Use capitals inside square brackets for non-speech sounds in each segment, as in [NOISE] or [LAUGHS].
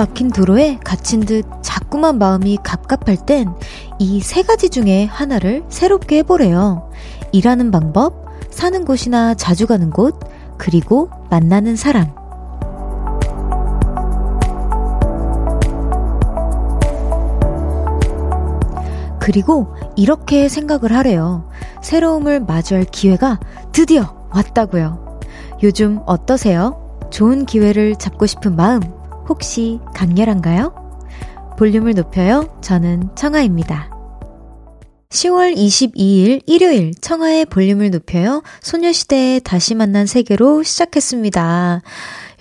막힌 도로에 갇힌 듯 자꾸만 마음이 갑갑할 땐 이 세 가지 중에 하나를 새롭게 해보래요. 일하는 방법, 사는 곳이나 자주 가는 곳, 그리고 만나는 사람. 그리고 이렇게 생각을 하래요. 새로움을 마주할 기회가 드디어 왔다고요. 요즘 어떠세요? 좋은 기회를 잡고 싶은 마음 혹시 강렬한가요? 볼륨을 높여요. 저는 청아입니다. 10월 22일 일요일 청하의 볼륨을 높여요. 소녀시대의 다시 만난 세계로 시작했습니다.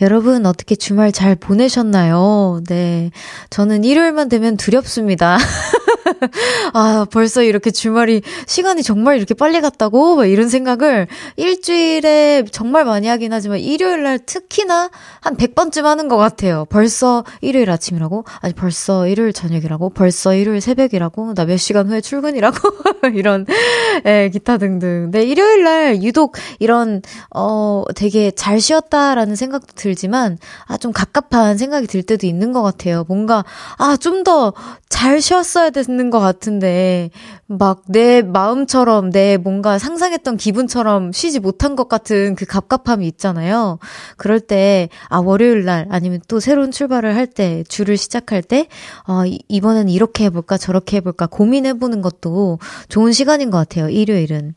여러분 어떻게 주말 잘 보내셨나요? 네. 저는 일요일만 되면 두렵습니다. [LAUGHS] 아, 벌써 이렇게 주말이, 시간이 정말 이렇게 빨리 갔다고? 막 이런 생각을 일주일에 정말 많이 하긴 하지만 일요일 날 특히나 한 100번쯤 하는 것 같아요. 벌써 일요일 아침이라고? 아니, 벌써 일요일 저녁이라고? 벌써 일요일 새벽이라고? 나 몇 시간 후에 출근이라고? [LAUGHS] 이런, 예, 기타 등등. 네, 일요일 날 유독 이런, 어, 되게 잘 쉬었다라는 생각도 들 지만, 아, 좀 갑갑한 생각이 들 때도 있는 것 같아요. 뭔가, 아, 좀 더 잘 쉬었어야 되는 것 같은데, 막 내 마음처럼 내 뭔가 상상했던 기분처럼 쉬지 못한 것 같은 그 갑갑함이 있잖아요. 그럴 때, 아, 월요일 날 아니면 또 새로운 출발을 할 때, 주를 시작할 때, 어, 이번에는 이렇게 해볼까, 저렇게 해볼까 고민해보는 것도 좋은 시간인 것 같아요. 일요일은.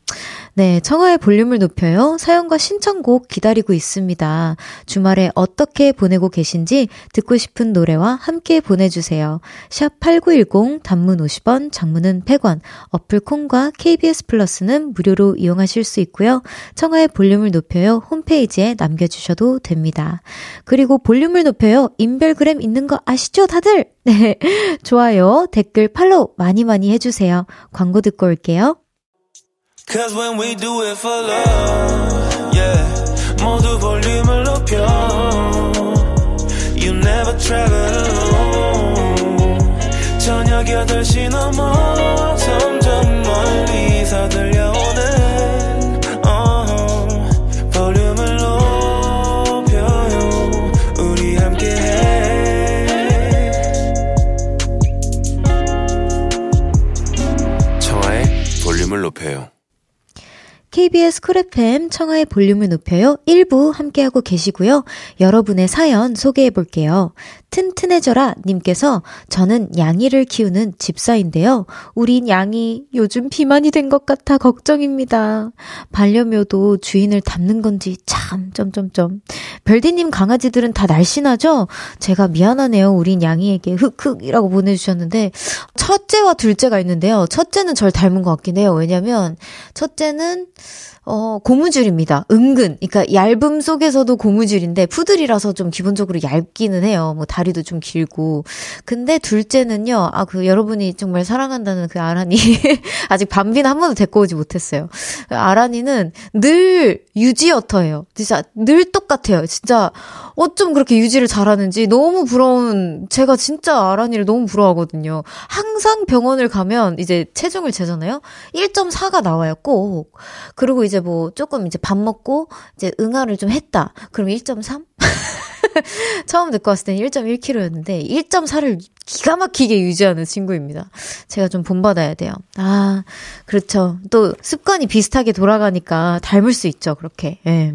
네, 청하의 볼륨을 높여요. 사연과 신청곡 기다리고 있습니다. 주말에 어떻게 보내고 계신지 듣고 싶은 노래와 함께 보내주세요. 샵 8910 단문 50원, 장문은 100원, 어플 콩과 KBS 플러스는 무료로 이용하실 수 있고요. 청하의 볼륨을 높여요. 홈페이지에 남겨주셔도 됩니다. 그리고 볼륨을 높여요. 인별그램 있는 거 아시죠, 다들? [LAUGHS] 네. 좋아요, 댓글, 팔로우 많이 많이 해주세요. 광고 듣고 올게요. Cause when we do it for love, yeah. 높여. You never travel alone. 저녁 8시 넘어 점점 멀리서 들 쿨 FM 청하의 볼륨을 높여요. 1부 함께하고 계시고요. 여러분의 사연 소개해 볼게요. 튼튼해져라 님께서 저는 냥이를 키우는 집사인데요. 우리 냥이 요즘 비만이 된 것 같아 걱정입니다. 반려묘도 주인을 닮는 건지 참 점점점. 별디님 강아지들은 다 날씬하죠? 제가 미안하네요. 우리 냥이에게 흑흑이라고 보내주셨는데 첫째와 둘째가 있는데요. 첫째는 절 닮은 것 같긴 해요. 왜냐면 첫째는 어, 고무줄입니다. 은근. 그러니까 얇음 속에서도 고무줄인데 푸들이라서 좀 기본적으로 얇기는 해요. 뭐 다리도 좀 길고. 근데 둘째는요. 아, 그 여러분이 정말 사랑한다는 그 아란이 [LAUGHS] 아직 밤비는 한 번도 데리고 오지 못했어요. 아란이는 늘 유지어터예요. 진짜 늘 똑같아요. 진짜 어쩜 그렇게 유지를 잘하는지 너무 부러운 제가 진짜 아란이를 너무 부러워하거든요. 항상 병원을 가면 이제 체중을 재잖아요. 1.4가 나와요. 꼭. 그리고 이제 뭐 조금 이제 밥 먹고 이제 응아를 좀 했다. 그럼 1.3? [LAUGHS] 처음 듣고 왔을 때는 1.1kg였는데 1.4를 기가 막히게 유지하는 친구입니다. 제가 좀 본받아야 돼요. 아, 그렇죠. 또 습관이 비슷하게 돌아가니까 닮을 수 있죠. 그렇게. 예.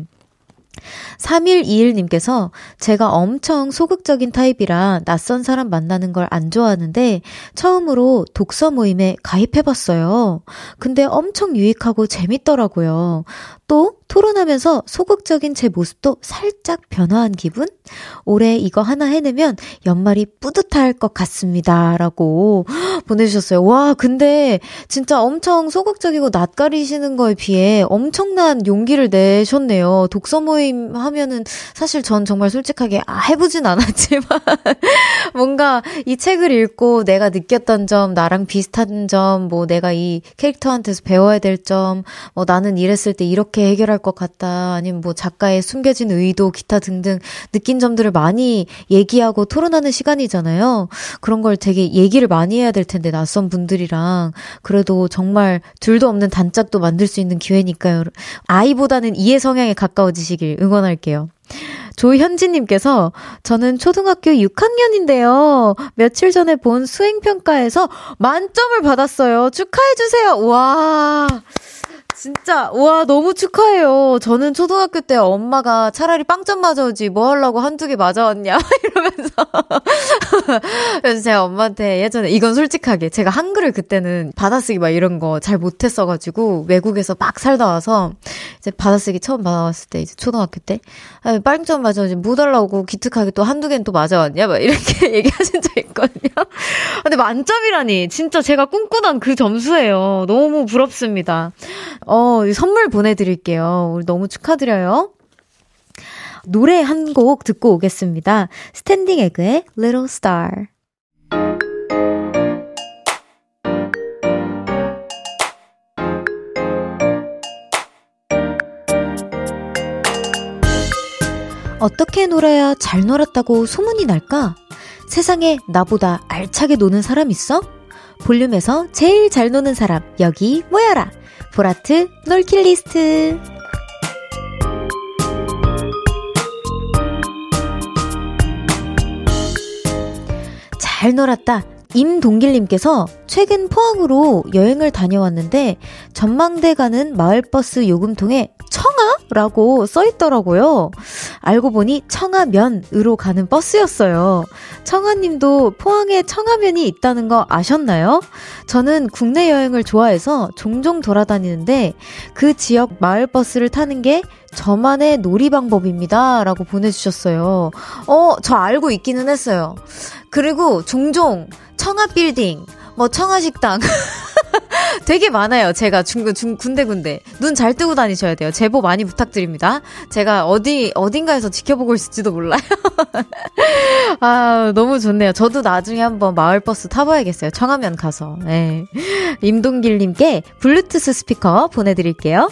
3121님께서 제가 엄청 소극적인 타입이라 낯선 사람 만나는 걸 안 좋아하는데 처음으로 독서 모임에 가입해봤어요. 근데 엄청 유익하고 재밌더라고요. 또 토론하면서 소극적인 제 모습도 살짝 변화한 기분? 올해 이거 하나 해내면 연말이 뿌듯할 것 같습니다. 라고 [GASPS] 보내주셨어요. 와, 근데 진짜 엄청 소극적이고 낯가리시는 거에 비해 엄청난 용기를 내셨네요. 독서 모임 하면은 사실 전 정말 솔직하게 아, 해보진 않았지만 [LAUGHS] 뭔가 이 책을 읽고 내가 느꼈던 점, 나랑 비슷한 점, 뭐 내가 이 캐릭터한테서 배워야 될 점, 뭐 나는 이랬을 때 이렇게 해결할 것 같다. 아니면 뭐 작가의 숨겨진 의도, 기타 등등 느낀 점들을 많이 얘기하고 토론하는 시간이잖아요. 그런 걸 되게 얘기를 많이 해야 될 텐데, 낯선 분들이랑. 그래도 정말 둘도 없는 단짝도 만들 수 있는 기회니까요. 아이보다는 이해 성향에 가까워지시길 응원할게요. 조현진님께서 저는 초등학교 6학년인데요. 며칠 전에 본 수행평가에서 만점을 받았어요. 축하해주세요. 와. 진짜 와 너무 축하해요. 저는 초등학교 때 엄마가 차라리 빵점 맞아오지 뭐 하려고 한두 개 맞아왔냐 [LAUGHS] 이러면서 그래서 제가 엄마한테 예전에 이건 솔직하게 제가 한글을 그때는 받아쓰기 막 이런 거 잘 못했어가지고 외국에서 막 살다 와서 이제 받아쓰기 처음 받아왔을 때 이제 초등학교 때 아, 빵점 맞아오지 뭐 달라고 기특하게 또 한두 개는 또 맞아왔냐 막 이렇게 [LAUGHS] 얘기하신 적 있거든요. 근데 만점이라니 진짜 제가 꿈꾸던 그 점수예요. 너무 부럽습니다. 어, 선물 보내드릴게요. 우리 너무 축하드려요. 노래 한 곡 듣고 오겠습니다. 스탠딩 에그의 Little Star. 어떻게 놀아야 잘 놀았다고 소문이 날까? 세상에 나보다 알차게 노는 사람 있어? 볼륨에서 제일 잘 노는 사람, 여기 모여라! 보라트 놀킬리스트. 잘 놀았다. 임동길님께서 최근 포항으로 여행을 다녀왔는데 전망대 가는 마을버스 요금통에 청아라고 써있더라고요. 알고 보니 청아면으로 가는 버스였어요. 청아님도 포항에 청아면이 있다는 거 아셨나요? 저는 국내 여행을 좋아해서 종종 돌아다니는데 그 지역 마을버스를 타는 게 저만의 놀이 방법입니다. 라고 보내주셨어요. 어, 저 알고 있기는 했어요. 그리고 종종 청아빌딩, 뭐 청아식당. [LAUGHS] 되게 많아요. 제가 중, 중, 군데군데. 눈 잘 뜨고 다니셔야 돼요. 제보 많이 부탁드립니다. 제가 어디, 어딘가에서 지켜보고 있을지도 몰라요. [LAUGHS] 아, 너무 좋네요. 저도 나중에 한번 마을버스 타봐야겠어요. 청하면 가서. 네. 임동길님께 블루투스 스피커 보내드릴게요.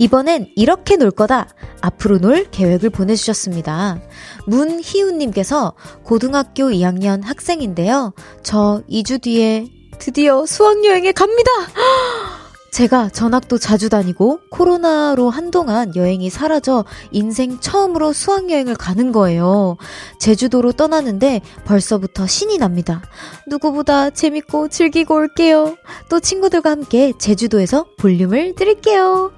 이번엔 이렇게 놀 거다. 앞으로 놀 계획을 보내주셨습니다. 문희훈님께서 고등학교 2학년 학생인데요. 저 2주 뒤에 드디어 수학여행에 갑니다! [GASPS] 제가 전학도 자주 다니고 코로나로 한동안 여행이 사라져 인생 처음으로 수학여행을 가는 거예요. 제주도로 떠나는데 벌써부터 신이 납니다. 누구보다 재밌고 즐기고 올게요. 또 친구들과 함께 제주도에서 볼륨을 드릴게요.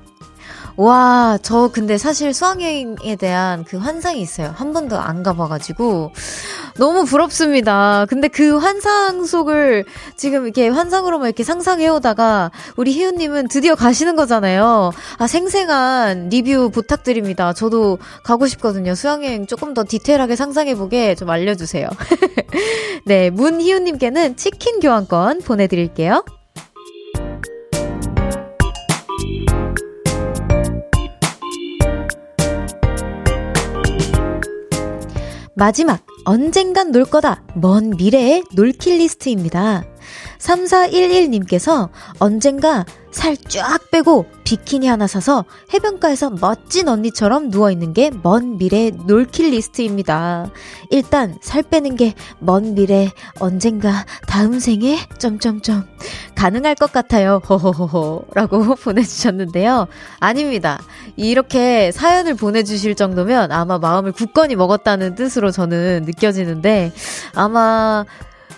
와, 저 근데 사실 수학여행에 대한 그 환상이 있어요. 한 번도 안 가봐가지고. 너무 부럽습니다. 근데 그 환상 속을 지금 이렇게 환상으로만 이렇게 상상해오다가 우리 희우님은 드디어 가시는 거잖아요. 아, 생생한 리뷰 부탁드립니다. 저도 가고 싶거든요. 수학여행 조금 더 디테일하게 상상해보게 좀 알려주세요. [LAUGHS] 네, 문희우님께는 치킨 교환권 보내드릴게요. 마지막, 언젠간 놀 거다. 먼 미래의 놀킷 리스트입니다. 3411님께서 언젠가 살 쫙 빼고 비키니 하나 사서 해변가에서 멋진 언니처럼 누워있는 게 먼 미래 놀킷 리스트입니다. 일단 살 빼는 게 먼 미래 언젠가 다음 생에 점점점 가능할 것 같아요. 호호호호 라고 [LAUGHS] 보내주셨는데요. 아닙니다. 이렇게 사연을 보내주실 정도면 아마 마음을 굳건히 먹었다는 뜻으로 저는 느껴지는데 아마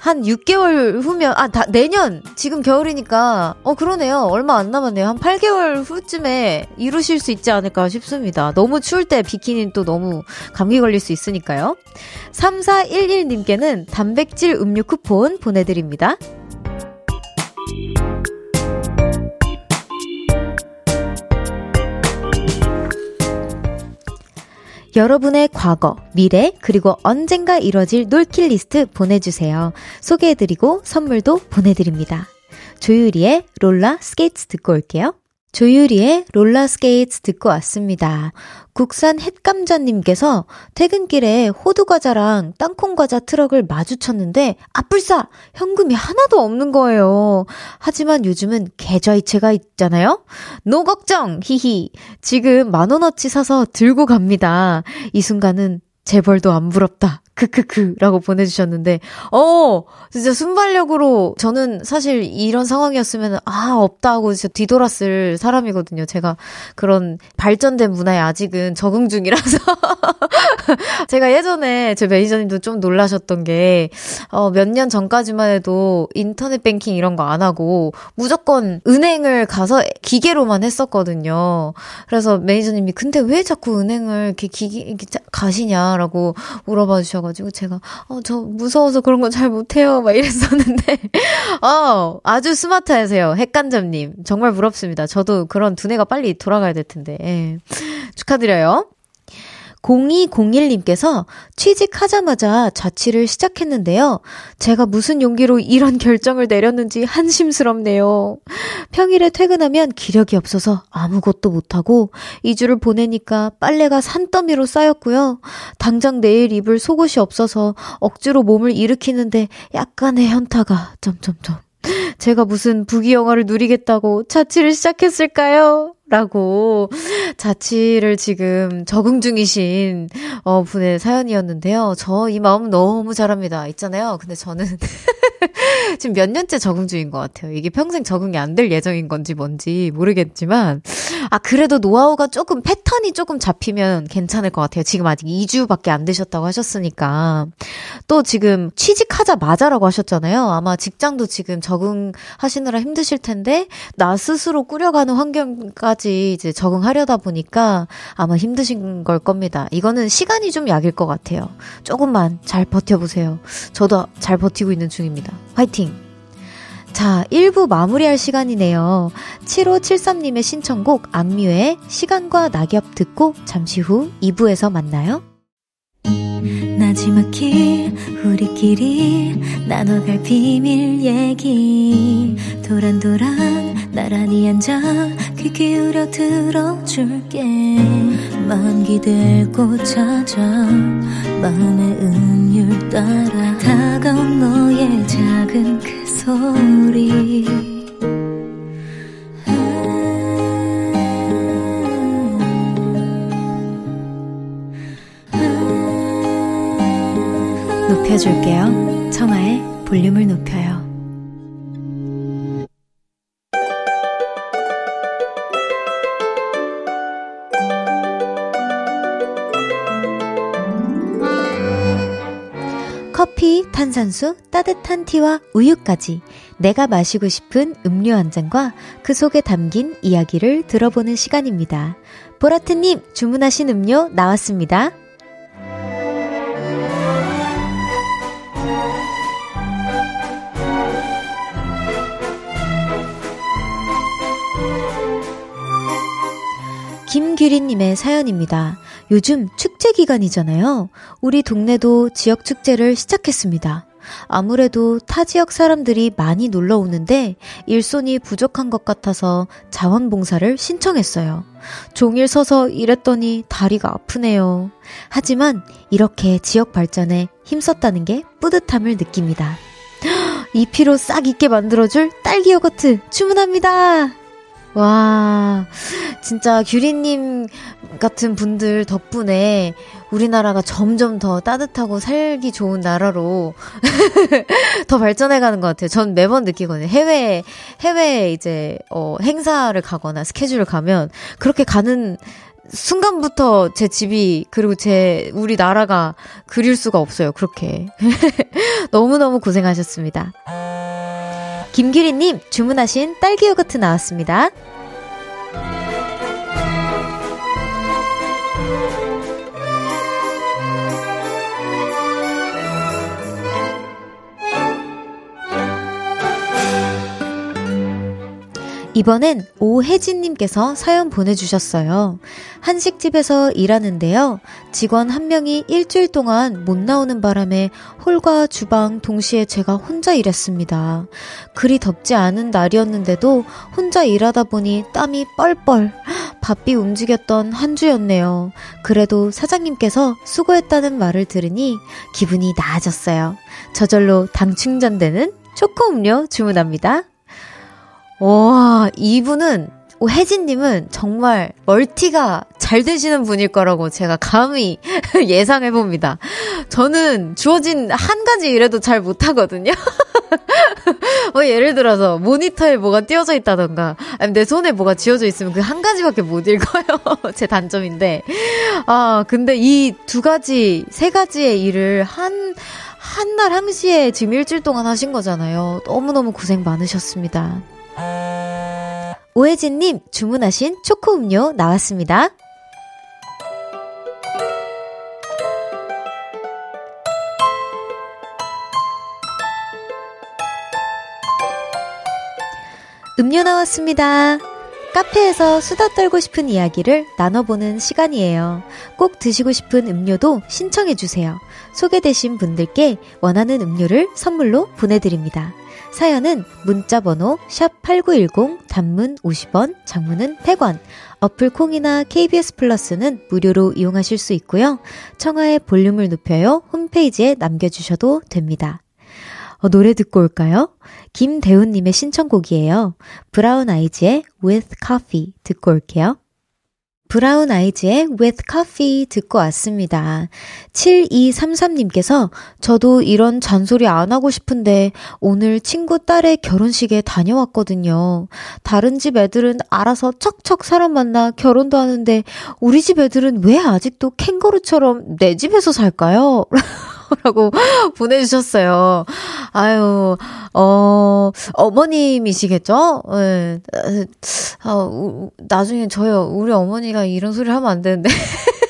한 6개월 후면, 아, 다, 내년, 지금 겨울이니까, 어, 그러네요. 얼마 안 남았네요. 한 8개월 후쯤에 이루실 수 있지 않을까 싶습니다. 너무 추울 때 비키니는 또 너무 감기 걸릴 수 있으니까요. 3411님께는 단백질 음료 쿠폰 보내드립니다. 여러분의 과거, 미래, 그리고 언젠가 이뤄질 놀킬 리스트 보내주세요. 소개해드리고 선물도 보내드립니다. 조유리의 롤라 스케이트 듣고 올게요. 조유리의 롤라스케이트 듣고 왔습니다. 국산 햇감자님께서 퇴근길에 호두과자랑 땅콩과자 트럭을 마주쳤는데 아뿔싸! 현금이 하나도 없는 거예요. 하지만 요즘은 계좌이체가 있잖아요? No 걱정! 히히. 지금 만원어치 사서 들고 갑니다. 이 순간은 재벌도 안 부럽다. 크크크라고 보내주셨는데, 어, 진짜 순발력으로 저는 사실 이런 상황이었으면 아 없다고 진짜 뒤돌았을 사람이거든요. 제가 그런 발전된 문화에 아직은 적응 중이라서 [LAUGHS] 제가 예전에 제 매니저님도 좀 놀라셨던 게 어, 몇 년 전까지만 해도 인터넷 뱅킹 이런 거 안 하고 무조건 은행을 가서 기계로만 했었거든요. 그래서 매니저님이 근데 왜 자꾸 은행을 이렇게 기계 이렇게 가시냐라고 물어봐 주셔 가지고 제가 어 저 무서워서 그런 거 잘 못해요 막 이랬었는데 [LAUGHS] 어 아주 스마트하세요 핵간점님 정말 부럽습니다. 저도 그런 두뇌가 빨리 돌아가야 될 텐데 예. 축하드려요. 0201님께서 취직하자마자 자취를 시작했는데요. 제가 무슨 용기로 이런 [LAUGHS] 결정을 내렸는지 한심스럽네요. 평일에 퇴근하면 기력이 없어서 아무것도 못하고 2주를 보내니까 빨래가 산더미로 쌓였고요. 당장 내일 입을 속옷이 없어서 억지로 몸을 일으키는데 약간의 현타가 점점점. 제가 무슨 부귀영화를 누리겠다고 자취를 시작했을까요? 라고 자취를 지금 적응 중이신 어 분의 사연이었는데요. 저 이 마음 너무 잘합니다. 있잖아요. 근데 저는 [LAUGHS] 지금 몇 년째 적응 중인 것 같아요. 이게 평생 적응이 안 될 예정인 건지 뭔지 모르겠지만 아 그래도 노하우가 조금 패턴이 조금 잡히면 괜찮을 것 같아요. 지금 아직 2주밖에 안 되셨다고 하셨으니까 또 지금 취직하자마자라고 하셨잖아요. 아마 직장도 지금 적응하시느라 힘드실 텐데 나 스스로 꾸려가는 환경까지 이제 적응하려다 보니까 아마 힘드신 걸 겁니다. 이거는 시간이 좀 약일 것 같아요. 조금만 잘 버텨보세요. 저도 잘 버티고 있는 중입니다. 화이팅! 자, 1부 마무리할 시간이네요. 7573님의 신청곡 악뮤의 시간과 낙엽 듣고 잠시 후 2부에서 만나요. 나지막히 우리끼리 나눠갈 비밀 얘기 도란도란 나란히 앉아 귀 기울여 들어줄게 마음 기대고 찾아 마음의 음율 따라 다가온 너의 작은 그 소리 높여줄게요. 청하의 볼륨을 높여요. 탄산수, 따뜻한 티와 우유까지 내가 마시고 싶은 음료 한 잔과 그 속에 담긴 이야기를 들어보는 시간입니다. 보라트님, 주문하신 음료 나왔습니다. 김규리님의 사연입니다. 요즘 축제 기간이잖아요. 우리 동네도 지역 축제를 시작했습니다. 아무래도 타 지역 사람들이 많이 놀러 오는데 일손이 부족한 것 같아서 자원봉사를 신청했어요. 종일 서서 일했더니 다리가 아프네요. 하지만 이렇게 지역 발전에 힘썼다는 게 뿌듯함을 느낍니다. [GASPS] 이 피로 싹 있게 만들어줄 딸기 요거트 주문합니다! 와, 진짜 규리님 같은 분들 덕분에 우리나라가 점점 더 따뜻하고 살기 좋은 나라로 [LAUGHS] 더 발전해가는 것 같아요. 전 매번 느끼거든요. 해외, 해외 이제, 어, 행사를 가거나 스케줄을 가면 그렇게 가는 순간부터 제 집이 그리고 제 우리 나라가 그릴 수가 없어요. 그렇게 [LAUGHS] 너무 너무 고생하셨습니다. 김규리님 주문하신 딸기 요거트 나왔습니다. 이번엔 오혜진님께서 사연 보내주셨어요. 한식집에서 일하는데요. 직원 한 명이 일주일 동안 못 나오는 바람에 홀과 주방 동시에 제가 혼자 일했습니다. 그리 덥지 않은 날이었는데도 혼자 일하다 보니 땀이 뻘뻘 바삐 움직였던 한 주였네요. 그래도 사장님께서 수고했다는 말을 들으니 기분이 나아졌어요. 저절로 당 충전되는 초코 음료 주문합니다. 와, 이분은 혜진님은 정말 멀티가 잘 되시는 분일 거라고 제가 감히 [LAUGHS] 예상해 봅니다. 저는 주어진 한 가지 일에도 잘 못하거든요. 뭐 [LAUGHS] 예를 들어서 모니터에 뭐가 띄어져 있다던가 아니면 내 손에 뭐가 쥐어져 있으면 그 한 가지밖에 못 읽어요. [LAUGHS] 제 단점인데. 아, 근데 이 두 가지, 세 가지의 일을 한, 한날 한시에 지금 일주일 동안 하신 거잖아요. 너무너무 고생 많으셨습니다. 오혜진님 주문하신 초코 음료 나왔습니다. 음료 나왔습니다. 카페에서 수다 떨고 싶은 이야기를 나눠보는 시간이에요. 꼭 드시고 싶은 음료도 신청해주세요. 소개되신 분들께 원하는 음료를 선물로 보내드립니다. 사연은 문자 번호 샵8910 단문 50원, 장문은 100원, 어플 콩이나 KBS 플러스는 무료로 이용하실 수 있고요. 청하의 볼륨을 높여요 홈페이지에 남겨 주셔도 됩니다. 어, 노래 듣고 올까요? 김대훈님의 신청곡이에요. 브라운 아이즈의 With Coffee 듣고 올게요. 브라운 아이즈의 With Coffee 듣고 왔습니다. 7233님께서 저도 이런 잔소리 안 하고 싶은데 오늘 친구 딸의 결혼식에 다녀왔거든요. 다른 집 애들은 알아서 척척 사람 만나 결혼도 하는데 우리 집 애들은 왜 아직도 캥거루처럼 내 집에서 살까요? [LAUGHS] 라고 [LAUGHS] 보내주셨어요. 아유, 어, 어머님이시겠죠? 예. 네. 어, 나중에 저요, 우리 어머니가 이런 소리 하면 안 되는데. [LAUGHS]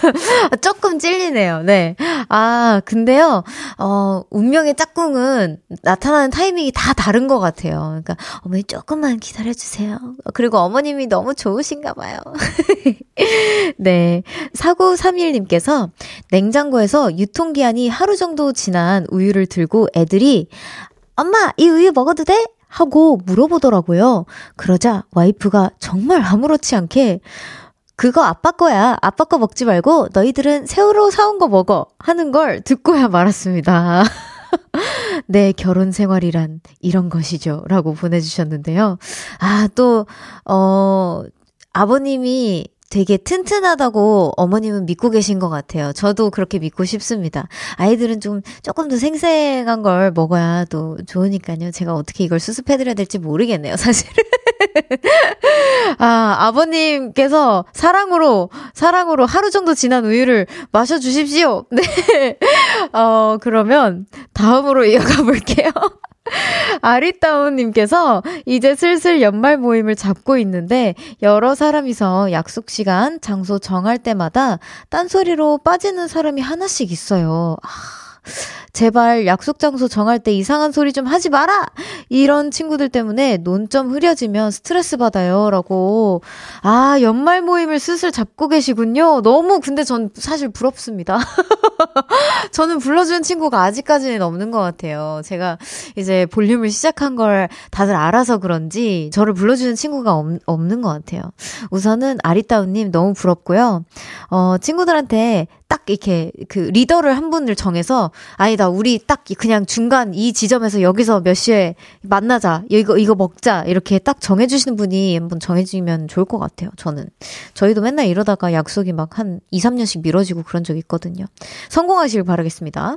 [LAUGHS] 조금 찔리네요. 네. 아, 근데요, 어, 운명의 짝꿍은 나타나는 타이밍이 다 다른 것 같아요. 그러니까, 어머니 조금만 기다려주세요. 그리고 어머님이 너무 좋으신가 봐요. [LAUGHS] 네. 4931님께서 냉장고에서 유통기한이 하루 정도 지난 우유를 들고 애들이, 엄마, 이 우유 먹어도 돼? 하고 물어보더라고요. 그러자 와이프가 정말 아무렇지 않게 그거 아빠 거야. 아빠 거 먹지 말고 너희들은 새우로 사온 거 먹어. 하는 걸 듣고야 말았습니다. [LAUGHS] 네, 결혼 생활이란 이런 것이죠. 라고 보내주셨는데요. 아, 또, 어, 아버님이 되게 튼튼하다고 어머님은 믿고 계신 것 같아요. 저도 그렇게 믿고 싶습니다. 아이들은 좀 조금 더 생생한 걸 먹어야 또 좋으니까요. 제가 어떻게 이걸 수습해드려야 될지 모르겠네요, 사실은. 아, 아버님께서 사랑으로, 사랑으로 하루 정도 지난 우유를 마셔주십시오. [LAUGHS] 네. 어, 그러면 다음으로 이어가 볼게요. [LAUGHS] 아리따운님께서 이제 슬슬 연말 모임을 잡고 있는데 여러 사람이서 약속 시간, 장소 정할 때마다 딴소리로 빠지는 사람이 하나씩 있어요. 아. 제발 약속 장소 정할 때 이상한 소리 좀 하지 마라! 이런 친구들 때문에 논점 흐려지면 스트레스 받아요. 라고. 아, 연말 모임을 슬슬 잡고 계시군요. 너무 근데 전 사실 부럽습니다. [LAUGHS] 저는 불러주는 친구가 아직까지는 없는 것 같아요. 제가 이제 볼륨을 시작한 걸 다들 알아서 그런지 저를 불러주는 친구가 없, 없는 것 같아요. 우선은 아리따우님 너무 부럽고요. 어, 친구들한테 딱 이렇게 그 리더를 한 분을 정해서 아니다 우리 딱 그냥 중간 이 지점에서 여기서 몇 시에 만나자 이거 이거 먹자 이렇게 딱 정해주시는 분이 한번 정해지면 좋을 것 같아요 저는 저희도 맨날 이러다가 약속이 막 한 2, 3년씩 미뤄지고 그런 적 있거든요 성공하시길 바라겠습니다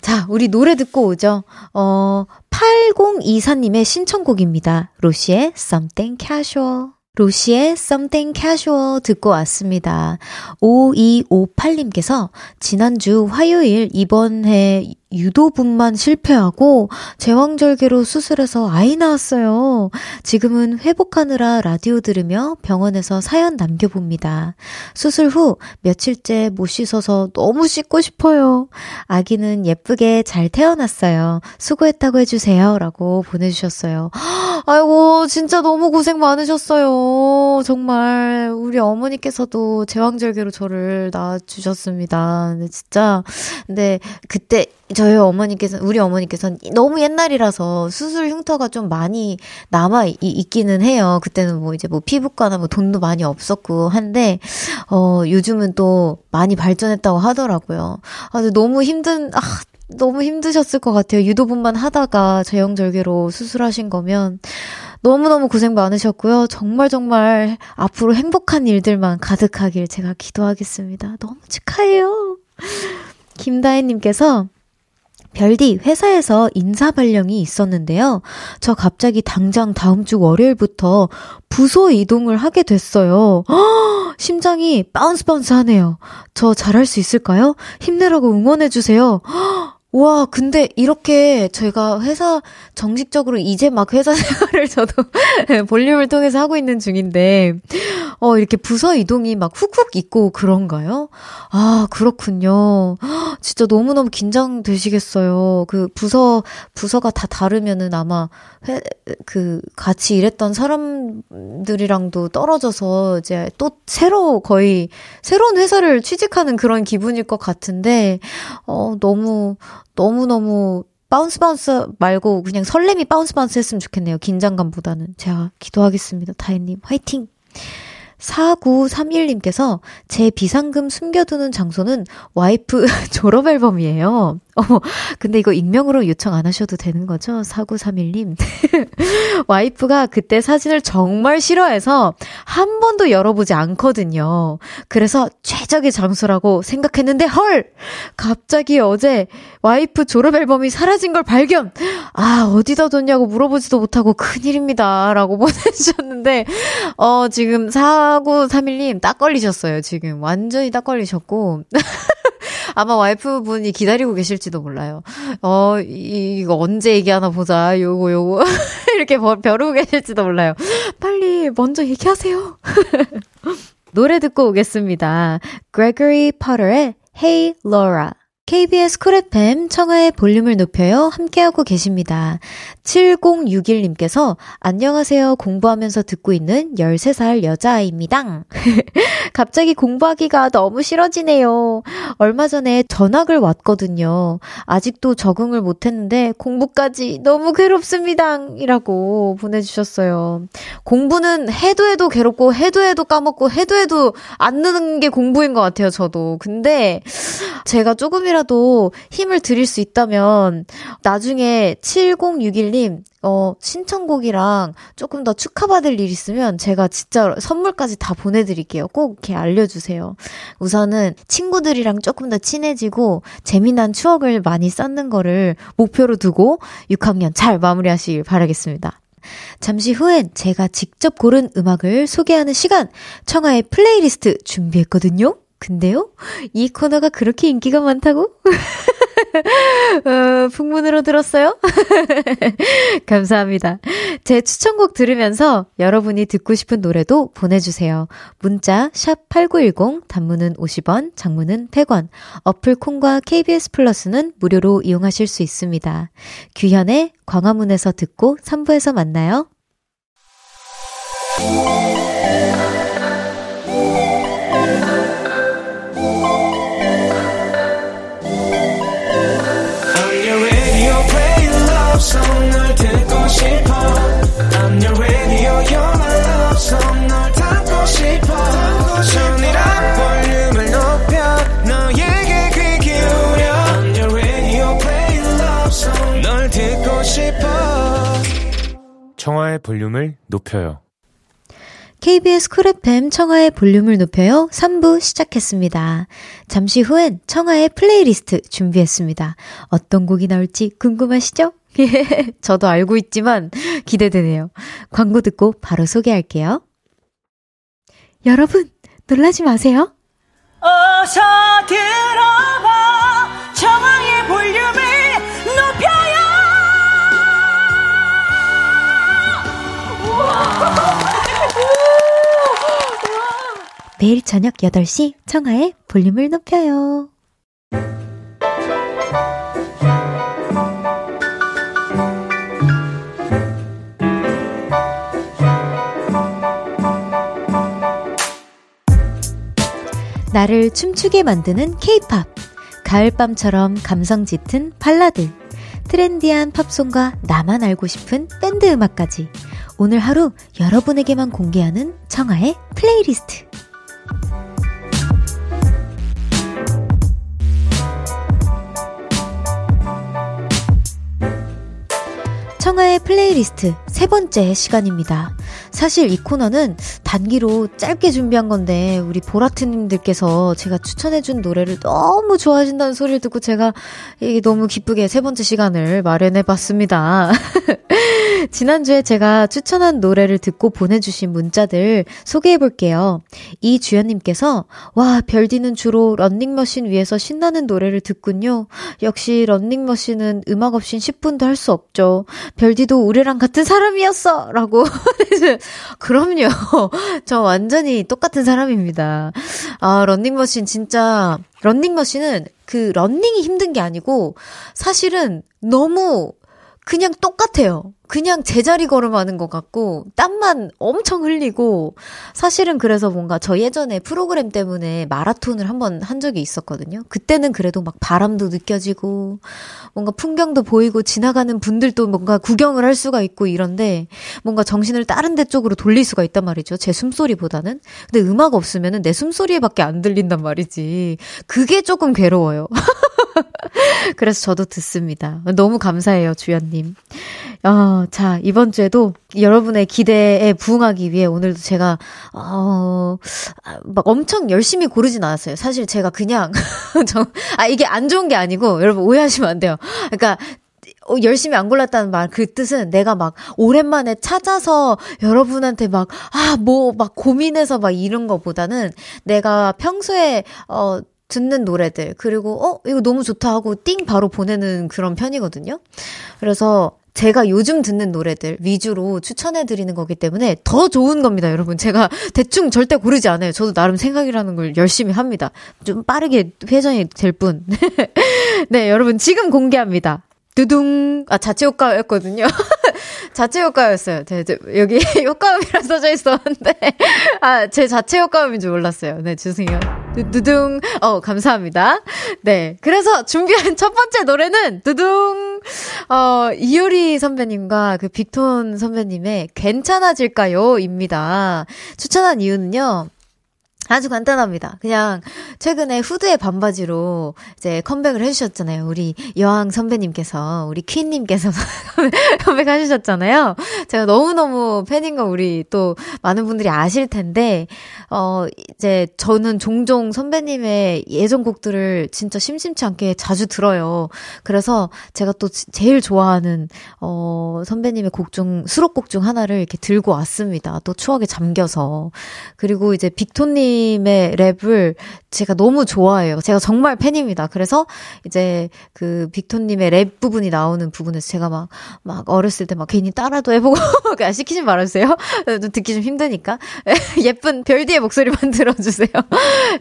자, 우리 노래 듣고 오죠. 어, 8024님의 신청곡입니다. 로시의 Something Casual. 로시의 Something Casual 듣고 왔습니다. 5258님께서 지난주 화요일 입원해 유도분만 실패하고 제왕절개로 수술해서 아이 낳았어요. 지금은 회복하느라 라디오 들으며 병원에서 사연 남겨봅니다. 수술 후 며칠째 못 씻어서 너무 씻고 싶어요. 아기는 예쁘게 잘 태어났어요. 수고했다고 해주세요. 라고 보내주셨어요. [GASPS] 아이고, 진짜 너무 고생 많으셨어요. 정말, 우리 어머니께서도 제왕절개로 저를 낳아주셨습니다. 근데 진짜, 근데 그때 저희 어머니께서 우리 어머니께서는 너무 옛날이라서 수술 흉터가 좀 많이 남아 있기는 해요. 그때는 뭐 이제 뭐 피부과나 뭐 돈도 많이 없었고 한데 어 요즘은 또 많이 발전했다고 하더라고요. 아 근데 너무 힘든 아 너무 힘드셨을 것 같아요. 유도분만 하다가 제형절개로 수술하신 거면 너무너무 고생 많으셨고요. 정말 정말 앞으로 행복한 일들만 가득하길 제가 기도하겠습니다. 너무 축하해요. [LAUGHS] 김다혜님께서 별디, 회사에서 인사 발령이 있었는데요. 저 갑자기 당장 다음 주 월요일부터 부서 이동을 하게 됐어요. 허, [GASPS] 심장이 bounce bounce 하네요. 저 잘할 수 있을까요? 힘내라고 응원해 주세요. [GASPS] 와, 근데 이렇게 저희가 회사 정식적으로 이제 막 회사 [LAUGHS] 생활을 저도 [LAUGHS] 볼륨을 통해서 하고 있는 중인데, 어, 이렇게 부서 이동이 막 훅훅 있고 그런가요? 아, 그렇군요. [GASPS] 진짜 너무너무 긴장되시겠어요. 그 부서, 부서가 다 다르면은 아마 회, 그 같이 일했던 사람들이랑도 떨어져서 이제 또 새로 거의 새로운 회사를 취직하는 그런 기분일 것 같은데, 어, 너무, 너무너무 bounce bounce 말고 그냥 설렘이 bounce bounce 했으면 좋겠네요. 긴장감보다는. 제가 기도하겠습니다. 다혜님, 화이팅! 4931님께서 제 비상금 숨겨두는 장소는 와이프 [LAUGHS] 졸업 앨범이에요. 어, 근데 이거 익명으로 요청 안 하셔도 되는 거죠? 4931님. [LAUGHS] 와이프가 그때 사진을 정말 싫어해서 한 번도 열어보지 않거든요. 그래서 최적의 장소라고 생각했는데 헐! 갑자기 어제 와이프 졸업 앨범이 사라진 걸 발견! 아, 어디다 뒀냐고 물어보지도 못하고 큰일입니다. 라고 [LAUGHS] 보내주셨는데, 어, 지금 4931님 딱 걸리셨어요. 지금. 완전히 딱 걸리셨고. [LAUGHS] 아마 와이프분이 기다리고 계실지도 몰라요. 어, 이, 이거 언제 얘기하나 보자. 요거, 요거. [LAUGHS] 이렇게 벼르고 계실지도 몰라요. 빨리 먼저 얘기하세요. [LAUGHS] 노래 듣고 오겠습니다. Gregory Potter의 Hey Laura. KBS 쿨 FM 청하의 볼륨을 높여요. 함께하고 계십니다. 7061님께서 안녕하세요. 공부하면서 듣고 있는 13살 여자아이입니다. [LAUGHS] 갑자기 공부하기가 너무 싫어지네요. 얼마 전에 전학을 왔거든요. 아직도 적응을 못했는데 공부까지 너무 괴롭습니다. 이라고 보내주셨어요. 공부는 해도 해도 괴롭고 해도 해도 까먹고 해도 해도 안 느는 게 공부인 것 같아요. 저도. 근데 제가 조금이라도 조금이라도 힘을 드릴 수 있다면 나중에 7061님 어, 신청곡이랑 조금 더 축하받을 일 있으면 제가 진짜 선물까지 다 보내드릴게요. 꼭 이렇게 알려주세요. 우선은 친구들이랑 조금 더 친해지고 재미난 추억을 많이 쌓는 거를 목표로 두고 6학년 잘 마무리하시길 바라겠습니다. 잠시 후엔 제가 직접 고른 음악을 소개하는 시간, 청하의 플레이리스트 준비했거든요. 근데요? 이 코너가 그렇게 인기가 많다고? [LAUGHS] 어, 풍문으로 들었어요? [LAUGHS] 감사합니다. 제 추천곡 들으면서 여러분이 듣고 싶은 노래도 보내주세요. 문자, 샵8910, 단문은 50원, 장문은 100원, 어플 콩과 KBS 플러스는 무료로 이용하실 수 있습니다. 규현의 광화문에서 듣고 3부에서 만나요. 청하의 볼륨을 높여요 KBS Cool FM 청하의 볼륨을 높여요 3부 시작했습니다. 잠시 후엔 청하의 플레이리스트 준비했습니다. 어떤 곡이 나올지 궁금하시죠? [LAUGHS] 예, 저도 알고 있지만 기대되네요. 광고 듣고 바로 소개할게요. 여러분, 놀라지 마세요. 어서 들어봐, 청하의 볼륨을 매일 저녁 8시 청하의 볼륨을 높여요. 나를 춤추게 만드는 케이팝. 가을밤처럼 감성 짙은 발라드. trendy한 팝송과 나만 알고 싶은 밴드 음악까지. 오늘 하루 여러분에게만 공개하는 청하의 플레이리스트. 청하의 플레이리스트 세 번째 시간입니다. 사실 이 코너는 단기로 짧게 준비한 건데 우리 보라트님들께서 제가 추천해준 노래를 너무 좋아하신다는 소리를 듣고 제가 이게 너무 기쁘게 세 번째 시간을 마련해봤습니다. [LAUGHS] 지난주에 제가 추천한 노래를 듣고 보내주신 문자들 소개해볼게요. 이주연님께서 와 별디는 주로 런닝머신 위에서 신나는 노래를 듣군요. 역시 런닝머신은 음악 없인 10분도 할 수 없죠. 별디도 우리랑 같은 사람이었어! 라고. [LAUGHS] 그럼요. [LAUGHS] 저 완전히 똑같은 사람입니다. 아, 런닝머신 진짜, 런닝머신은 그 런닝이 힘든 게 아니고 사실은 너무 그냥 똑같아요. 그냥 제자리 걸음하는 것 같고 땀만 엄청 흘리고 사실은 그래서 뭔가 저 예전에 프로그램 때문에 마라톤을 한번 한 적이 있었거든요. 그때는 그래도 막 바람도 느껴지고 뭔가 풍경도 보이고 지나가는 분들도 뭔가 구경을 할 수가 있고 이런데 뭔가 정신을 다른 데 쪽으로 돌릴 수가 있단 말이죠. 제 숨소리보다는. 근데 음악 없으면은 내 숨소리밖에 안 들린단 말이지. 그게 조금 괴로워요. [LAUGHS] [LAUGHS] 그래서 저도 듣습니다. 너무 감사해요, 주연님. 어, 자, 이번 주에도 여러분의 기대에 부응하기 위해 오늘도 제가, 어, 막 엄청 열심히 고르진 않았어요. 사실 제가 그냥, [LAUGHS] 저, 아, 이게 안 좋은 게 아니고, 여러분 오해하시면 안 돼요. 그러니까, 어, 열심히 안 골랐다는 말, 그 뜻은 내가 막 오랜만에 찾아서 여러분한테 막, 아, 뭐, 막 고민해서 막 이런 거보다는 내가 평소에, 어, 듣는 노래들, 그리고, 어, 이거 너무 좋다 하고 띵 바로 보내는 그런 편이거든요. 그래서 제가 요즘 듣는 노래들 위주로 추천해 드리는 거기 때문에 더 좋은 겁니다, 여러분. 제가 [LAUGHS] 대충 절대 고르지 않아요. 저도 나름 생각이라는 걸 열심히 합니다. 좀 빠르게 회전이 될 뿐. [LAUGHS] 네, 여러분 지금 공개합니다. 두둥. 아, 자체 효과였거든요. [LAUGHS] 자체 효과였어요. 제, 제, 여기 효과음이라 써져 있었는데. 아, 제 자체 효과음인 줄 몰랐어요. 네, 죄송해요. 두둥. 어, 감사합니다. 네. 그래서 준비한 첫 번째 노래는 두둥. 어, 이효리 선배님과 그 빅톤 선배님의 괜찮아질까요? 입니다. 추천한 이유는요. 아주 간단합니다. 그냥 최근에 후드의 반바지로 이제 컴백을 해주셨잖아요. 우리 여왕 선배님께서, 우리 퀸님께서 [LAUGHS] 컴백하셨잖아요. 제가 너무너무 팬인 거 우리 또 많은 분들이 아실 텐데, 어, 이제 저는 종종 선배님의 예전 곡들을 진짜 심심치 않게 자주 들어요. 그래서 제가 또 제일 좋아하는, 어, 선배님의 곡 중, 수록곡 중 하나를 이렇게 들고 왔습니다. 또 추억에 잠겨서. 그리고 이제 빅톤님 님의 랩을 제가 너무 좋아해요. 제가 정말 팬입니다. 그래서 이제 그 빅톤님의 랩 부분이 나오는 부분에서 제가 막, 막 어렸을 때 막 괜히 따라도 해보고, [LAUGHS] 그냥 시키지 말아주세요. [LAUGHS] 듣기 좀 힘드니까. [LAUGHS] 예쁜 별디의 목소리만 들어주세요.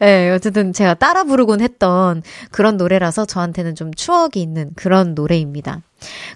예, 네, 어쨌든 제가 따라 부르곤 했던 그런 노래라서 저한테는 좀 추억이 있는 그런 노래입니다.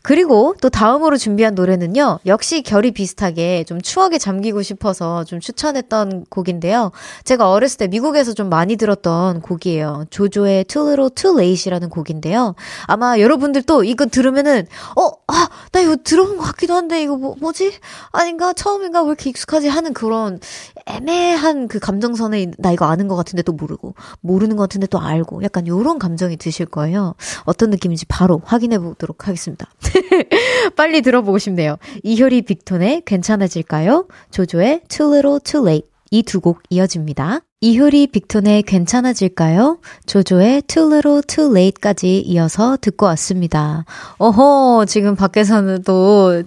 그리고 또 다음으로 준비한 노래는요, 역시 결이 비슷하게 좀 추억에 잠기고 싶어서 좀 추천했던 곡인데요. 제가 어렸을 때 미국에서 좀 많이 들었던 곡이에요. 조조의 Too Little Too Late이라는 곡인데요. 아마 여러분들도 이거 들으면은, 어, 아, 나 이거 들어본 것 같기도 한데, 이거 뭐, 뭐지? 아닌가? 처음인가? 왜 이렇게 익숙하지? 하는 그런 애매한 그 감정선에 나 이거 아는 것 같은데 또 모르고, 모르는 것 같은데 또 알고, 약간 요런 감정이 드실 거예요. 어떤 느낌인지 바로 확인해 보도록 하겠습니다. 있습니다. [LAUGHS] 빨리 들어보고 싶네요. 이효리 빅톤의 괜찮아질까요? 조조의 Too Little Too Late 이 두 곡 이어집니다. 이효리 빅톤의 괜찮아질까요? 조조의 Too Little Too Late까지 이어서 듣고 왔습니다. 어허, 지금 밖에서는 또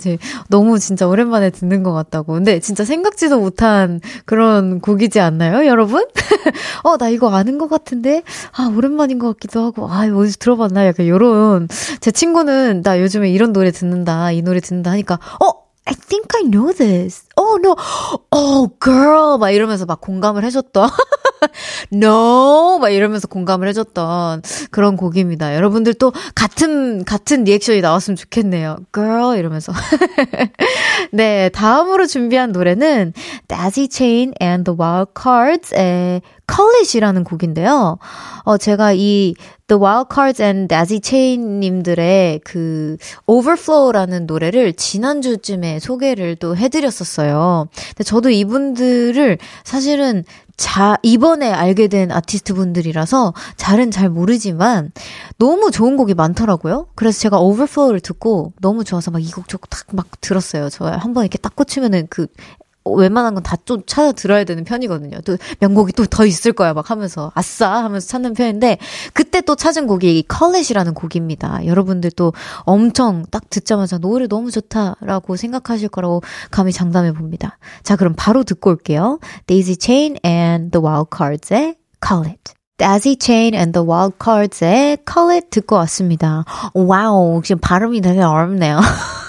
너무 진짜 오랜만에 듣는 것 같다고. 근데 진짜 생각지도 못한 그런 곡이지 않나요, 여러분? [LAUGHS] 어, 나 이거 아는 것 같은데? 아, 오랜만인 것 같기도 하고. 아, 어디서 들어봤나? 약간 요런. 제 친구는 나 요즘에 이런 노래 듣는다, 이 노래 듣는다 하니까, 어? I think I know this. Oh no. Oh girl. 막 이러면서 막 공감을 해줬던. [LAUGHS] no. 막 이러면서 공감을 해줬던 그런 곡입니다. 여러분들 또 같은, 같은 리액션이 나왔으면 좋겠네요. girl. 이러면서. [LAUGHS] 네. 다음으로 준비한 노래는 Daisy Chain and the Wild Cards의 College이라는 곡인데요. 어, 제가 이 The Wild Cards and Daisy Chain 님들의 그 Overflow라는 노래를 지난주쯤에 소개를 또 해드렸었어요. 근데 저도 이분들을 사실은 자, 이번에 알게 된 아티스트 분들이라서 잘은 잘 모르지만 너무 좋은 곡이 많더라고요. 그래서 제가 오버플로우를 듣고 너무 좋아서 막 이 곡 저곡 탁막 들었어요. 저 한 번 이렇게 딱 꽂히면은 그 웬만한 건 다 좀 찾아 들어야 되는 편이거든요. 또 명곡이 또 더 있을 거야 막 하면서 아싸 하면서 찾는 편인데 그때 또 찾은 곡이 Call It이라는 곡입니다. 여러분들 또 엄청 딱 듣자마자 노래 너무 좋다라고 생각하실 거라고 감히 장담해 봅니다. 자 그럼 바로 듣고 올게요. Daisy Chain and the Wildcards의 Call It. Daisy Chain and the Wildcards의 Call It 듣고 왔습니다. 와우 지금 발음이 되게 어렵네요. [LAUGHS]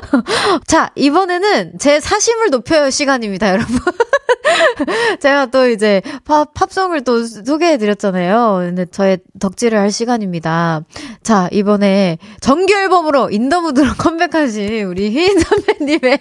[LAUGHS] 자, 이번에는 제 사심을 높여요 시간입니다, 여러분. [LAUGHS] [LAUGHS] 제가 또 이제 팝, 팝송을 또 소개해드렸잖아요. 근데 저의 덕질을 할 시간입니다. 자, 이번에 정규 앨범으로 In the Mood로 [LAUGHS] 컴백하신 우리 휘인 선배님의,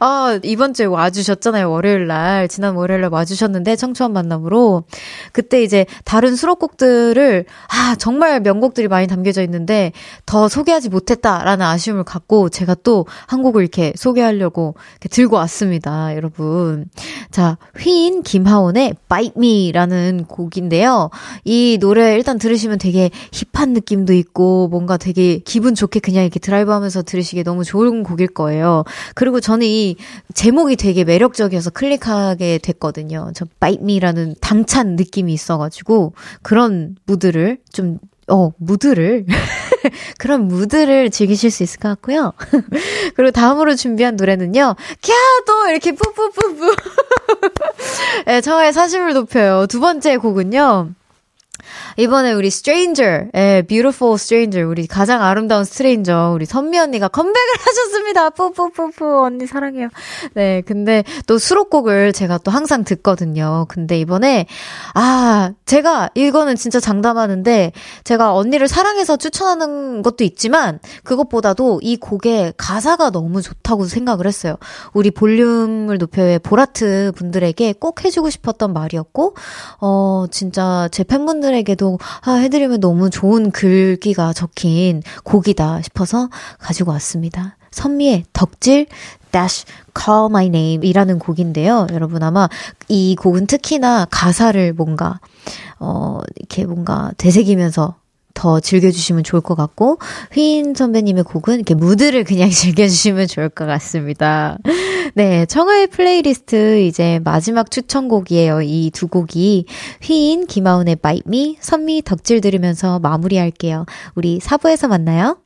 아, 이번 주에 와주셨잖아요. 월요일 날. 지난 월요일 날 와주셨는데, 청초한 만남으로. 그때 이제 다른 수록곡들을, 아, 정말 명곡들이 많이 담겨져 있는데, 더 소개하지 못했다라는 아쉬움을 갖고, 제가 또 한 곡을 이렇게 소개하려고 이렇게 들고 왔습니다. 여러분. 자, 휘인 김하온의 Bite Me라는 곡인데요. 이 노래 일단 들으시면 되게 힙한 느낌도 있고 뭔가 되게 기분 좋게 그냥 이렇게 드라이브 하면서 들으시기에 너무 좋은 곡일 거예요. 그리고 저는 이 제목이 되게 매력적이어서 클릭하게 됐거든요. 저 Bite Me라는 당찬 느낌이 있어가지고 그런 무드를 좀 어, 무드를, [LAUGHS] 그런 무드를 즐기실 수 있을 것 같고요. [LAUGHS] 그리고 다음으로 준비한 노래는요, 캬도 이렇게 뿌뿌뿌뿌. [LAUGHS] 네, 저의 사심을 높여요. 두 번째 곡은요, 이번에 우리 Stranger, 예, Beautiful Stranger, 우리 가장 아름다운 stranger, 우리 선미 언니가 컴백을 [LAUGHS] 하셨습니다. 뿌뿌뿌뿌, 언니 사랑해요. 네, 근데 또 수록곡을 제가 또 항상 듣거든요. 근데 이번에, 아, 제가 이거는 진짜 장담하는데, 제가 언니를 사랑해서 추천하는 것도 있지만, 그것보다도 이 곡의 가사가 너무 좋다고 생각을 했어요. 우리 볼륨을 높여의 보라트 분들에게 꼭 해주고 싶었던 말이었고, 어, 진짜 제 팬분들에게도 아, 해드리면 너무 좋은 글귀가 적힌 곡이다 싶어서 가지고 왔습니다. 선미의 덕질 dash call my name 이라는 곡인데요. 여러분 아마 이 곡은 특히나 가사를 뭔가, 어, 이렇게 뭔가 되새기면서 더 즐겨주시면 좋을 것 같고, 휘인 선배님의 곡은 이렇게 무드를 그냥 [LAUGHS] 즐겨주시면 좋을 것 같습니다. 네, 청하의 플레이리스트 이제 마지막 추천곡이에요. 이 두 곡이 휘인, 김하온의 Bite Me, 선미 덕질 들으면서 마무리할게요. 우리 4부에서 만나요.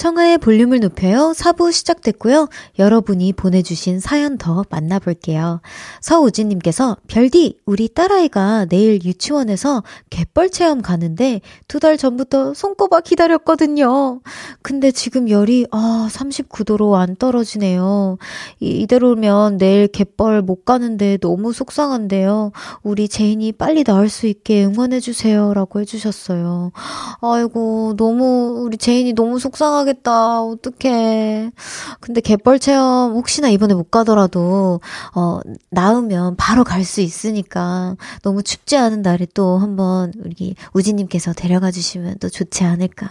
청하의 볼륨을 높여요. 4부 시작됐고요. 여러분이 보내주신 사연 더 만나볼게요. 서우진님께서 별디 우리 딸아이가 내일 유치원에서 갯벌 체험 가는데 두 달 전부터 손꼽아 기다렸거든요. 근데 지금 열이 아 39도로 안 떨어지네요. 이, 이대로면 내일 갯벌 못 가는데 너무 속상한데요. 우리 제인이 빨리 나을 수 있게 응원해주세요. 라고 해주셨어요. 아이고 너무 우리 제인이 너무 속상하게 하겠다. 어떡해. 근데 갯벌 체험 혹시나 이번에 못 가더라도, 어, 나으면 바로 갈 수 있으니까 너무 춥지 않은 날에 또 한번 우리 우진님께서 데려가 주시면 또 좋지 않을까.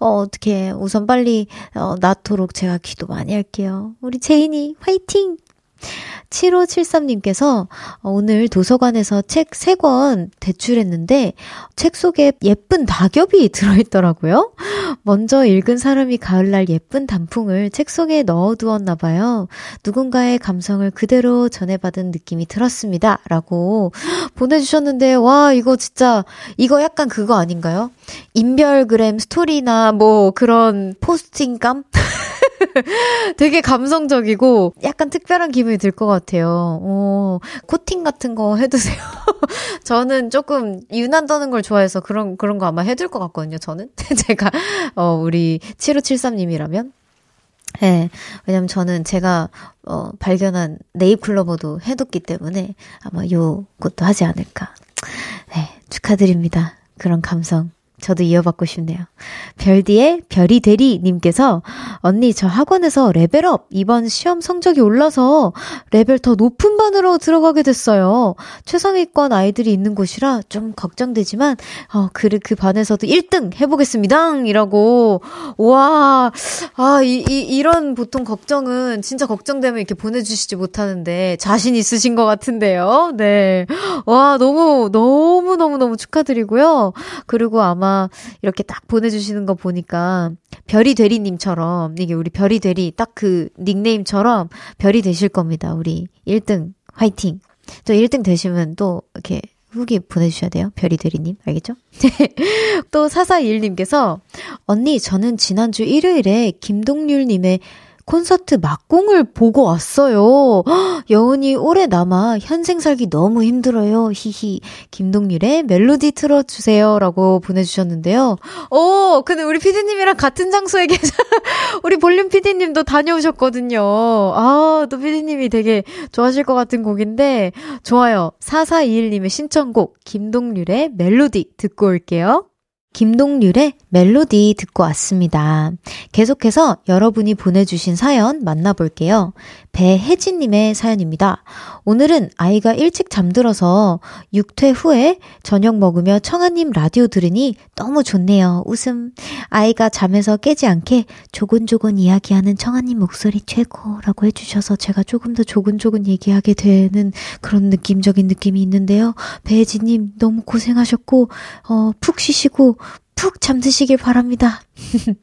어, 어떡해. 우선 빨리, 어, 낫도록 제가 기도 많이 할게요. 우리 제인이 화이팅! 7573님께서 오늘 도서관에서 책 3권 대출했는데 책 속에 예쁜 낙엽이 [LAUGHS] 들어있더라고요. 먼저 읽은 사람이 가을날 예쁜 단풍을 책 속에 넣어두었나 봐요. 누군가의 감성을 그대로 전해받은 느낌이 들었습니다. 라고 보내주셨는데 와 이거 진짜 이거 약간 그거 아닌가요? 인별그램 스토리나 뭐 그런 포스팅감? [LAUGHS] [LAUGHS] 되게 감성적이고 약간 특별한 기분이 들 것 같아요. 어, 코팅 같은 거 해두세요. [LAUGHS] 저는 조금 유난 떠는 걸 좋아해서 그런, 그런 거 아마 해둘 것 같거든요, 저는. [LAUGHS] 제가, 어, 우리 7573님이라면. 예, 네, 왜냐면 저는 제가, 어, 발견한 네잎클로버도 해뒀기 때문에 아마 요것도 하지 않을까. 네, 축하드립니다. 그런 감성. 저도 이어받고 싶네요. 별디의 별이 대리님께서 언니 저 학원에서 레벨업 이번 시험 성적이 올라서 레벨 더 높은 반으로 들어가게 됐어요. 최상위권 아이들이 있는 곳이라 좀 걱정되지만 어, 그, 그 반에서도 1등 해보겠습니다. 이라고 와, 아, 이, 이, 이런 보통 걱정은 진짜 걱정되면 이렇게 보내주시지 못하는데 자신 있으신 것 같은데요. 네. 와, 너무, 너무, 너무, 너무 축하드리고요. 그리고 아마 이렇게 딱 보내주시는 거 보니까 별이 대리님처럼 이게 우리 별이 대리 딱 그 닉네임처럼 별이 되실 겁니다. 우리 1등 화이팅. 또 1등 되시면 또 이렇게 후기 보내주셔야 돼요. 별이 대리님. 알겠죠? [LAUGHS] 또 441님께서, 언니, 저는 지난주 일요일에 김동률님의 콘서트 막공을 보고 왔어요. [GASPS] 여운이 오래 남아 현생 살기 너무 힘들어요. 히히. 김동률의 멜로디 틀어주세요. 라고 보내주셨는데요. 오, 근데 우리 피디님이랑 같은 장소에 계셔. [LAUGHS] 우리 볼륨 피디님도 다녀오셨거든요. 아, 또 피디님이 되게 좋아하실 것 같은 곡인데, 좋아요. 4421님의 신청곡, 김동률의 멜로디 듣고 올게요. 김동률의 멜로디 듣고 왔습니다. 계속해서 여러분이 보내주신 사연 만나볼게요. 배혜진님의 사연입니다. 오늘은 아이가 일찍 잠들어서 육퇴 후에 저녁 먹으며 청아님 라디오 들으니 너무 좋네요. 웃음. 아이가 잠에서 깨지 않게 조곤조곤 이야기하는 청아님 목소리 최고라고 해주셔서 제가 조금 더 조곤조곤 얘기하게 되는 그런 느낌적인 느낌이 있는데요. 배혜진님 너무 고생하셨고, 어, 푹 쉬시고, 푹 잠드시길 바랍니다. [LAUGHS]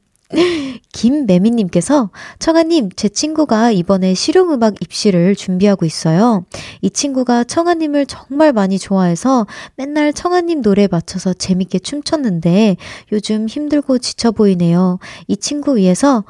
김매미님께서 청아님 제 친구가 이번에 실용음악 입시를 준비하고 있어요. 이 친구가 청아님을 정말 많이 좋아해서 맨날 청아님 노래 맞춰서 재밌게 춤췄는데 요즘 힘들고 지쳐 보이네요. 이 친구 위해서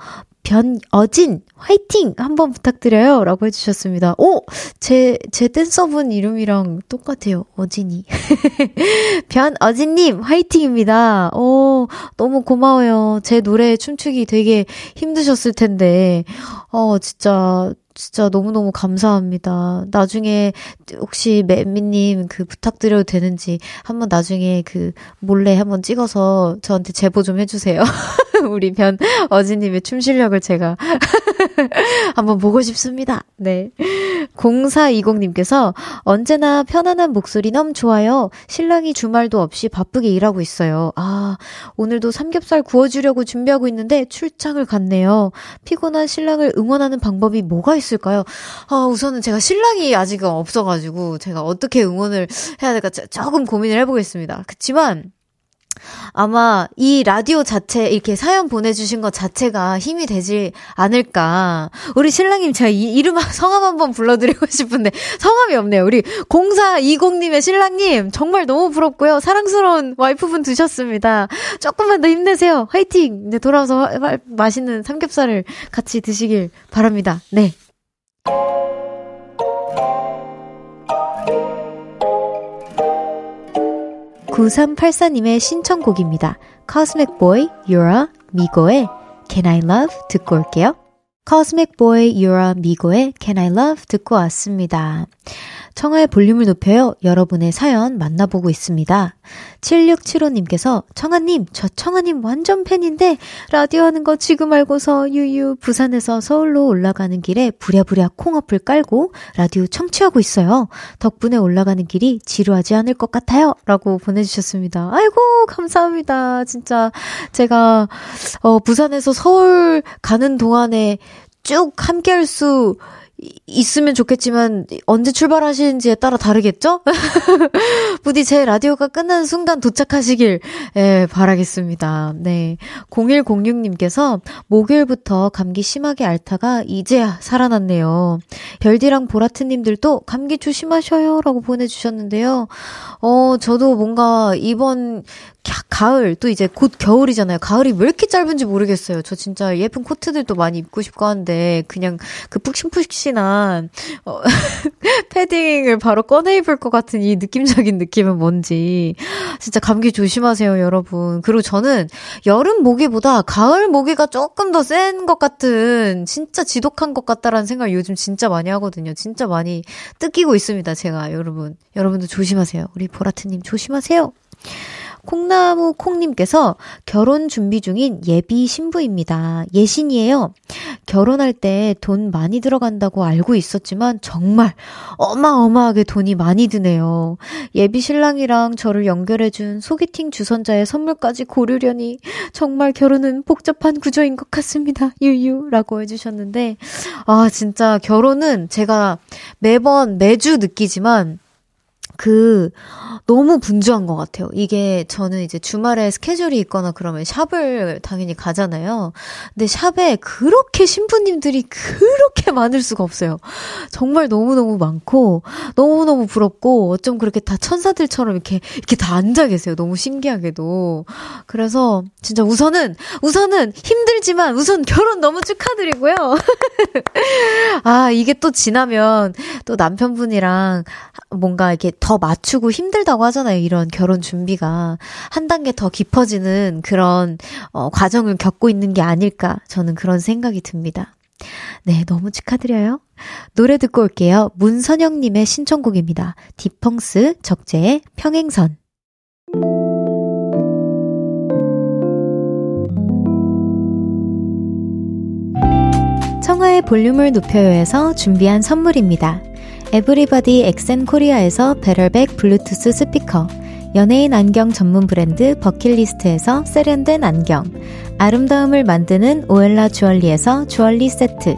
변어진 화이팅 한번 부탁드려요 라고 해주셨습니다. 오! 제, 제 댄서분 이름이랑 똑같아요. 어진이. [LAUGHS] 변어진님 화이팅입니다. 오, 너무 고마워요. 제 노래 춤추기 되게 힘드셨을 텐데, 어, 진짜 진짜 너무너무 감사합니다. 나중에 혹시 매미님 그 부탁드려도 되는지 한번 나중에 그 몰래 한번 찍어서 저한테 제보 좀 해주세요. [LAUGHS] 우리 변 어지님의 춤 실력을 제가 [LAUGHS] 한번 보고 싶습니다. 네. 0420님께서 언제나 편안한 목소리 너무 좋아요. 신랑이 주말도 없이 바쁘게 일하고 있어요. 아, 오늘도 삼겹살 구워주려고 준비하고 있는데 출장을 갔네요. 피곤한 신랑을 응원하는 방법이 뭐가 있을까요? 아, 우선은 제가 신랑이 아직 없어가지고 제가 어떻게 응원을 해야 될까 조금 고민을 해보겠습니다. 그치만, 아마 이 라디오 자체 이렇게 사연 보내주신 것 자체가 힘이 되지 않을까. 우리 신랑님 제가 이, 이름 성함 한번 불러드리고 [LAUGHS] 싶은데 성함이 없네요. 우리 0420님의 신랑님 정말 너무 부럽고요. 사랑스러운 와이프분 두셨습니다. 조금만 더 힘내세요. 화이팅! 이제 돌아와서 맛있는 삼겹살을 같이 드시길 바랍니다. 네. 9384님의 신청곡입니다. Cosmic Boy, Yura, 미고의 Can I Love 듣고 올게요. Cosmic Boy, Yura, 미고의 Can I Love 듣고 왔습니다. 청하의 볼륨을 높여요. 여러분의 사연 만나보고 있습니다. 7675님께서 청아님, 저 청아님 완전 팬인데 라디오 하는 거 지금 알고서 유유 부산에서 서울로 올라가는 길에 부랴부랴 콩어플 깔고 라디오 청취하고 있어요. 덕분에 올라가는 길이 지루하지 않을 것 같아요. 라고 보내주셨습니다. 아이고, 감사합니다. 진짜 제가 어, 부산에서 서울 가는 동안에 쭉 함께 할 수 있으면 좋겠지만 언제 출발하시는지에 따라 다르겠죠? [LAUGHS] 부디 제 라디오가 끝나는 순간 도착하시길 예, 바라겠습니다. 네. 0106님께서 목요일부터 감기 심하게 앓다가 이제야 살아났네요. 별디랑 보라트님들도 감기 조심하셔요 라고 보내주셨는데요. 어, 저도 뭔가 이번 가을 또 이제 곧 겨울이잖아요. 가을이 왜 이렇게 짧은지 모르겠어요. 저 진짜 예쁜 코트들도 많이 입고 싶고 한데 그냥 그 푹신푹신 혹시나, 어, [LAUGHS] 패딩을 바로 꺼내 입을 것 같은 이 느낌적인 느낌은 뭔지. 진짜 감기 조심하세요, 여러분. 그리고 저는 여름 모기보다 가을 모기가 조금 더 센 것 같은, 진짜 지독한 것 같다라는 생각을 요즘 진짜 많이 하거든요. 진짜 많이 뜯기고 있습니다, 제가, 여러분. 여러분도 조심하세요. 우리 보라트님 조심하세요. 콩나무 콩님께서 결혼 준비 중인 예비 신부입니다. 예신이에요. 결혼할 때 돈 많이 들어간다고 알고 있었지만 정말 어마어마하게 돈이 많이 드네요. 예비 신랑이랑 저를 연결해준 소개팅 주선자의 선물까지 고르려니 정말 결혼은 복잡한 구조인 것 같습니다. 유유라고 해주셨는데 아 진짜 결혼은 제가 매번 매주 느끼지만 그 너무 분주한 것 같아요. 이게 저는 이제 주말에 스케줄이 있거나 그러면 샵을 당연히 가잖아요. 근데 샵에 그렇게 신부님들이 그렇게 많을 수가 없어요. 정말 너무너무 많고 너무너무 부럽고 어쩜 그렇게 다 천사들처럼 이렇게 이렇게 다 앉아 계세요. 너무 신기하게도. 그래서 진짜 우선은 우선은 힘들지만 우선 결혼 너무 축하드리고요. [LAUGHS] 아, 이게 또 지나면 또 남편분이랑 뭔가 이렇게 더 맞추고 힘들다고 하잖아요. 이런 결혼 준비가. 한 단계 더 깊어지는 그런, 어, 과정을 겪고 있는 게 아닐까. 저는 그런 생각이 듭니다. 네, 너무 축하드려요. 노래 듣고 올게요. 문선영님의 신청곡입니다. 디펑스 적재의 평행선. 청하의 볼륨을 높여요에서 준비한 선물입니다. 에브리바디 엑센 코리아에서 베럴백 블루투스 스피커, 연예인 안경 전문 브랜드 버킷리스트에서 세련된 안경, 아름다움을 만드는 오엘라 주얼리에서 주얼리 세트,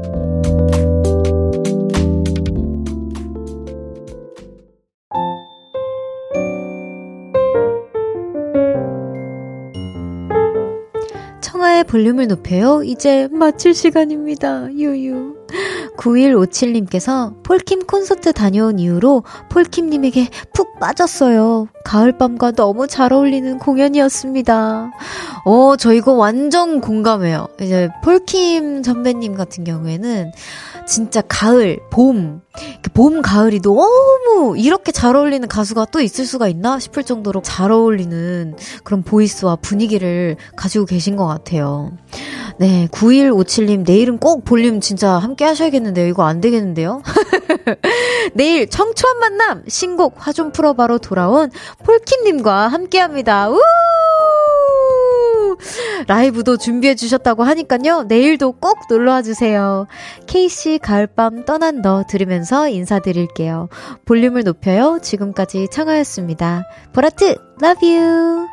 볼륨을 높여요. 이제 마칠 시간입니다. 유유. 9157님께서 폴킴 콘서트 다녀온 이후로 폴킴님에게 푹 빠졌어요. 가을밤과 너무 잘 어울리는 공연이었습니다. 어, 저 이거 완전 공감해요. 이제 폴킴 선배님 같은 경우에는 진짜 가을, 봄, 봄, 가을이 너무 이렇게 잘 어울리는 가수가 또 있을 수가 있나 싶을 정도로 잘 어울리는 그런 보이스와 분위기를 가지고 계신 것 같아요. 네, 9157님, 내일은 꼭 볼륨 진짜 함께 하셔야겠는데 요. 이거 안 되겠는데요? [LAUGHS] 내일 청초한 만남 신곡 화 좀 풀어바로 돌아온 폴킴님과 함께 합니다. 우! 라이브도 준비해 주셨다고 하니까요. 내일도 꼭 놀러와 주세요. 케이씨 가을밤 떠난 너 들으면서 인사드릴게요. 볼륨을 높여요. 지금까지 청하였습니다. 보라트, love you!